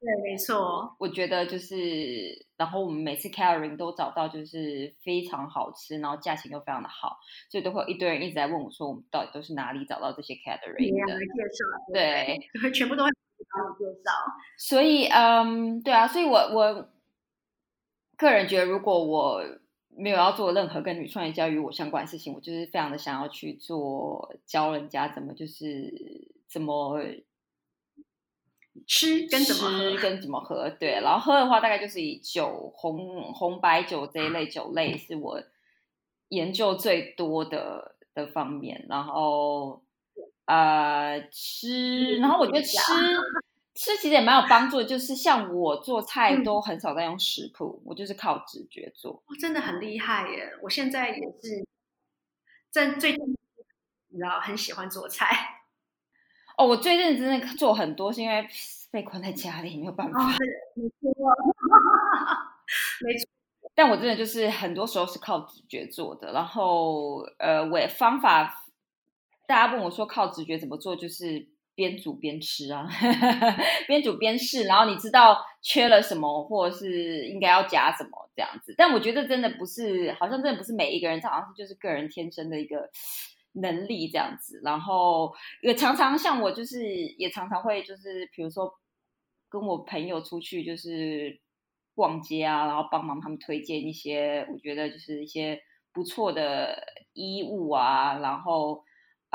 对，没错。我觉得就是，然后我们每次 catering 都找到就是非常好吃，然后价钱又非常的好，所以都会有一堆人一直在问我说，我们到底都是哪里找到这些 catering 的？对，*laughs* 全部都会。介绍，所以嗯，对啊，所以我我个人觉得，如果我没有要做任何跟女创业教育我相关的事情，我就是非常的想要去做教人家怎么就是怎么吃跟怎么吃跟怎么喝，对，*laughs* 然后喝的话大概就是以酒红红白酒这一类酒类是我研究最多的的方面，然后。呃，吃，然后我觉得吃吃其实也蛮有帮助的，就是像我做菜都很少在用食谱，我就是靠直觉做。真的很厉害耶！我现在也是在最近，你知道，很喜欢做菜。哦，我最认真的做很多，是因为被困在家里没有办法。没错，*laughs* 没错。但我真的就是很多时候是靠直觉做的，然后呃，我方法。大家问我说：“靠直觉怎么做？就是边煮边吃啊，*laughs* 边煮边试，然后你知道缺了什么，或者是应该要加什么这样子。但我觉得真的不是，好像真的不是每一个人，这好像是就是个人天生的一个能力这样子。然后也常常像我，就是也常常会就是比如说跟我朋友出去就是逛街啊，然后帮忙他们推荐一些我觉得就是一些不错的衣物啊，然后。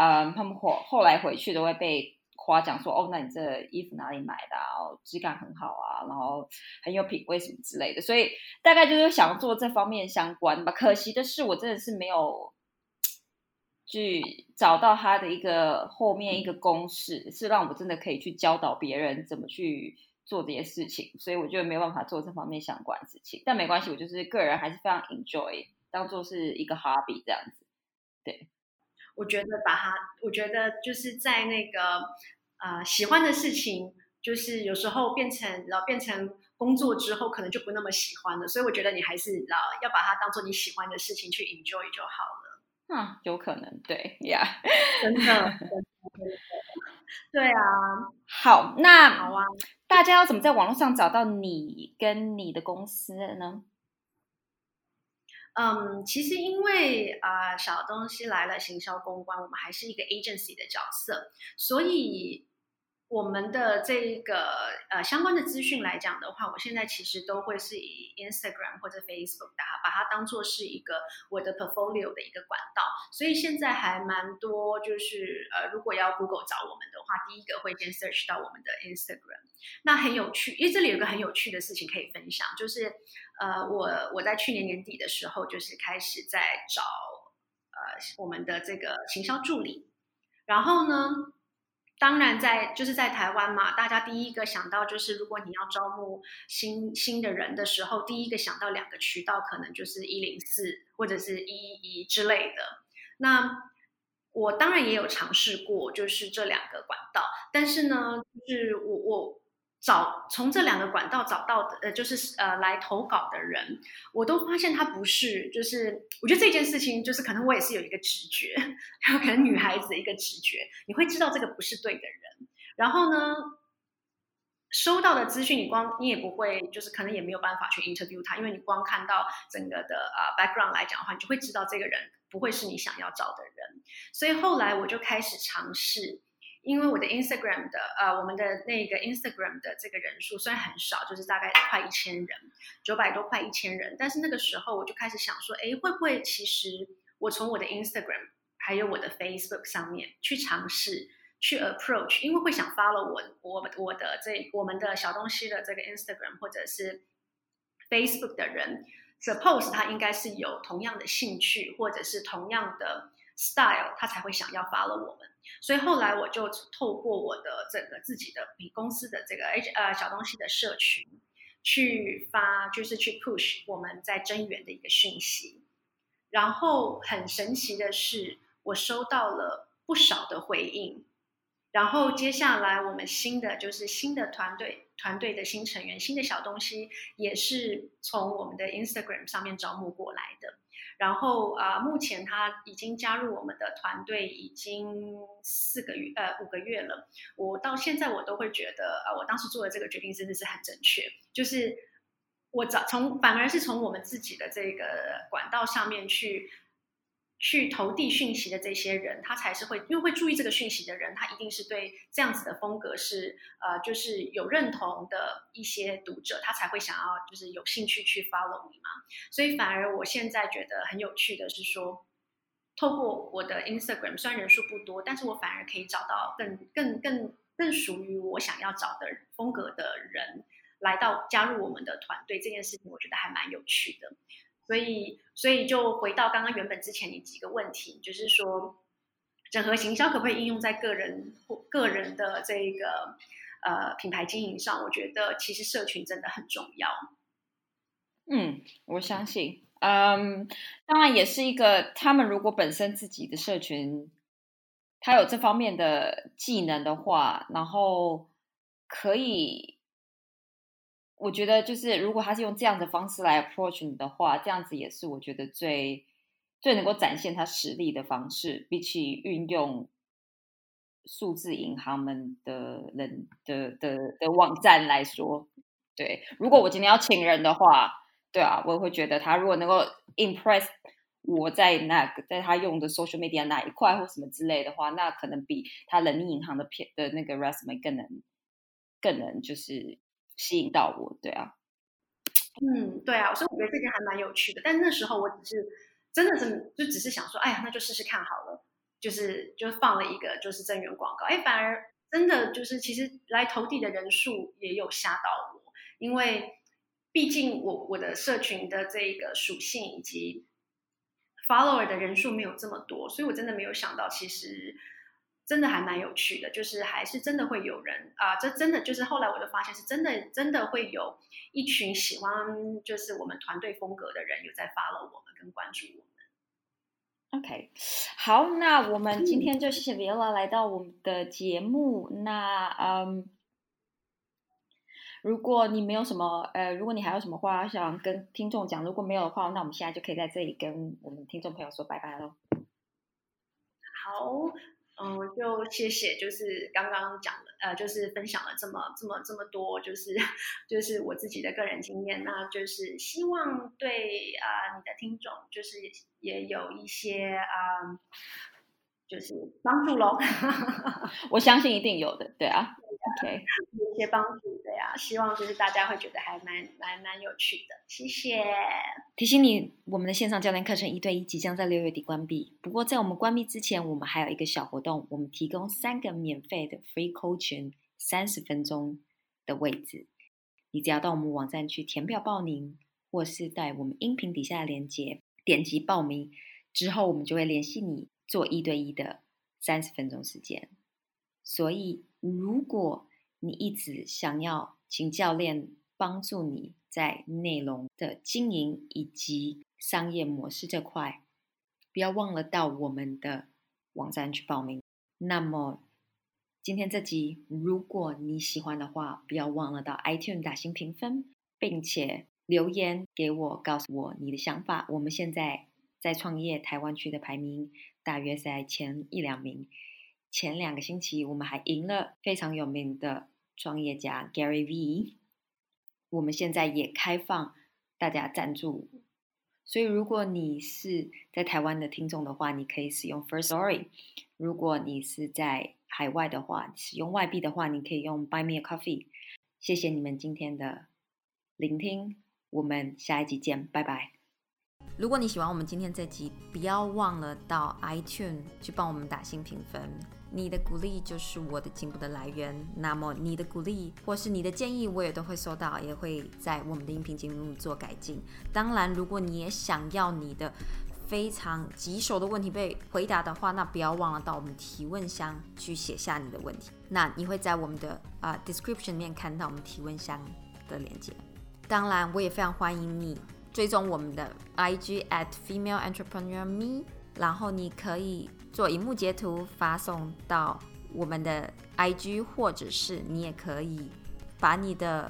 嗯，他们后后来回去都会被夸奖说，哦，那你这衣服哪里买的啊？质感很好啊，然后很有品味什么之类的。所以大概就是想做这方面相关吧。可惜的是，我真的是没有去找到他的一个后面一个公式，是让我真的可以去教导别人怎么去做这些事情。所以我就没有办法做这方面相关的事情。但没关系，我就是个人还是非常 enjoy，当做是一个 hobby 这样子。对。我觉得把它，我觉得就是在那个呃喜欢的事情，就是有时候变成然后变成工作之后，可能就不那么喜欢了。所以我觉得你还是要要把它当做你喜欢的事情去 enjoy 就好了。嗯，有可能，对呀，*laughs* 真的，对啊。好，那好啊，大家要怎么在网络上找到你跟你的公司呢？嗯，其实因为啊，小东西来了，行销公关，我们还是一个 agency 的角色，所以我们的这个呃相关的资讯来讲的话，我现在其实都会是以 Instagram 或者 Facebook 打，把它当做是一个我的 portfolio 的一个管道，所以现在还蛮多，就是呃，如果要 Google 找我们的话，第一个会先 search 到我们的 Instagram，那很有趣，因为这里有个很有趣的事情可以分享，就是。呃，我我在去年年底的时候，就是开始在找呃我们的这个行销助理。然后呢，当然在就是在台湾嘛，大家第一个想到就是，如果你要招募新新的人的时候，第一个想到两个渠道，可能就是一零四或者是一一一之类的。那我当然也有尝试过，就是这两个管道，但是呢，就是我我。找从这两个管道找到的，呃，就是呃来投稿的人，我都发现他不是，就是我觉得这件事情，就是可能我也是有一个直觉，然后可能女孩子的一个直觉，你会知道这个不是对的人。然后呢，收到的资讯，你光你也不会，就是可能也没有办法去 interview 他，因为你光看到整个的呃 background 来讲的话，你就会知道这个人不会是你想要找的人。所以后来我就开始尝试。因为我的 Instagram 的呃，我们的那个 Instagram 的这个人数虽然很少，就是大概快一千人，九百多快一千人，但是那个时候我就开始想说，哎，会不会其实我从我的 Instagram 还有我的 Facebook 上面去尝试去 approach，因为会想 follow 我我我的这我们的小东西的这个 Instagram 或者是 Facebook 的人，suppose 他应该是有同样的兴趣或者是同样的 style，他才会想要 follow 我们。所以后来我就透过我的这个自己的公司的这个 H 呃小东西的社群，去发就是去 push 我们在增援的一个讯息，然后很神奇的是，我收到了不少的回应，然后接下来我们新的就是新的团队团队的新成员新的小东西也是从我们的 Instagram 上面招募过来的。然后啊，目前他已经加入我们的团队已经四个月呃五个月了。我到现在我都会觉得，呃，我当时做的这个决定真的是很正确。就是我早从反而是从我们自己的这个管道上面去。去投递讯息的这些人，他才是会，因为会注意这个讯息的人，他一定是对这样子的风格是，呃，就是有认同的一些读者，他才会想要，就是有兴趣去 follow 你嘛。所以反而我现在觉得很有趣的是说，透过我的 Instagram，虽然人数不多，但是我反而可以找到更更更更属于我想要找的风格的人，来到加入我们的团队，这件事情我觉得还蛮有趣的。所以，所以就回到刚刚原本之前你几个问题，就是说，整合行销可不可以应用在个人或个人的这个呃品牌经营上？我觉得其实社群真的很重要。嗯，我相信，嗯，当然也是一个他们如果本身自己的社群，他有这方面的技能的话，然后可以。我觉得就是，如果他是用这样的方式来 approach 你的话，这样子也是我觉得最最能够展现他实力的方式，比起运用数字银行们的人的的的网站来说。对，如果我今天要请人的话，对啊，我也会觉得他如果能够 impress 我在那个在他用的 social media 哪一块或什么之类的话，那可能比他人力银行的片的那个 resume 更能更能就是。吸引到我，对啊，嗯，对啊，所以我觉得这件还蛮有趣的。但那时候我只是真的是就只是想说，哎呀，那就试试看好了，就是就放了一个就是增援广告，哎，反而真的就是其实来投递的人数也有吓到我，因为毕竟我我的社群的这个属性以及 follower 的人数没有这么多，所以我真的没有想到，其实真的还蛮有趣的，就是还是真的会有人啊，这真的就是后来我就发现是真的真的会有一群喜欢就是我们团队风格的人有在 follow 我们跟关注我们。OK，好，那我们今天就谢谢 Viola 来到我们的节目。那嗯，如果你没有什么呃，如果你还有什么话想跟听众讲，如果没有的话，那我们现在就可以在这里跟我们听众朋友说拜拜喽。好。嗯，就谢谢，就是刚刚讲了，呃，就是分享了这么这么这么多，就是就是我自己的个人经验，那就是希望对啊你的听众，就是也有一些啊，就是帮助喽。*laughs* 我相信一定有的，对啊。OK，有些帮助对啊，希望就是大家会觉得还蛮蛮蛮有趣的，谢谢。提醒你，我们的线上教练课程一对一即将在六月底关闭。不过在我们关闭之前，我们还有一个小活动，我们提供三个免费的 free coaching 三十分钟的位置。你只要到我们网站去填表报名，或是在我们音频底下的链接点击报名之后，我们就会联系你做一对一的三十分钟时间。所以。如果你一直想要请教练帮助你在内容的经营以及商业模式这块，不要忘了到我们的网站去报名。那么今天这集，如果你喜欢的话，不要忘了到 iTunes 打新评分，并且留言给我，告诉我你的想法。我们现在在创业台湾区的排名大约在前一两名。前两个星期，我们还赢了非常有名的创业家 Gary V。我们现在也开放大家赞助，所以如果你是在台湾的听众的话，你可以使用 First Story；如果你是在海外的话，使用外币的话，你可以用 Buy Me a Coffee。谢谢你们今天的聆听，我们下一集见，拜拜。如果你喜欢我们今天这集，不要忘了到 iTunes 去帮我们打新评分。你的鼓励就是我的进步的来源。那么你的鼓励或是你的建议，我也都会收到，也会在我们的音频节目做改进。当然，如果你也想要你的非常棘手的问题被回答的话，那不要忘了到我们提问箱去写下你的问题。那你会在我们的啊 description 里面看到我们提问箱的链接。当然，我也非常欢迎你追踪我们的 IG at female entrepreneur me，然后你可以。做荧幕截图发送到我们的 IG，或者是你也可以把你的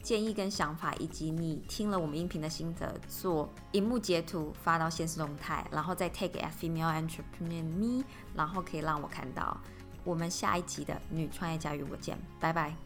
建议跟想法，以及你听了我们音频的心得，做荧幕截图发到现实动态，然后再 take a female entrepreneur me，然后可以让我看到。我们下一集的女创业家与我见，拜拜。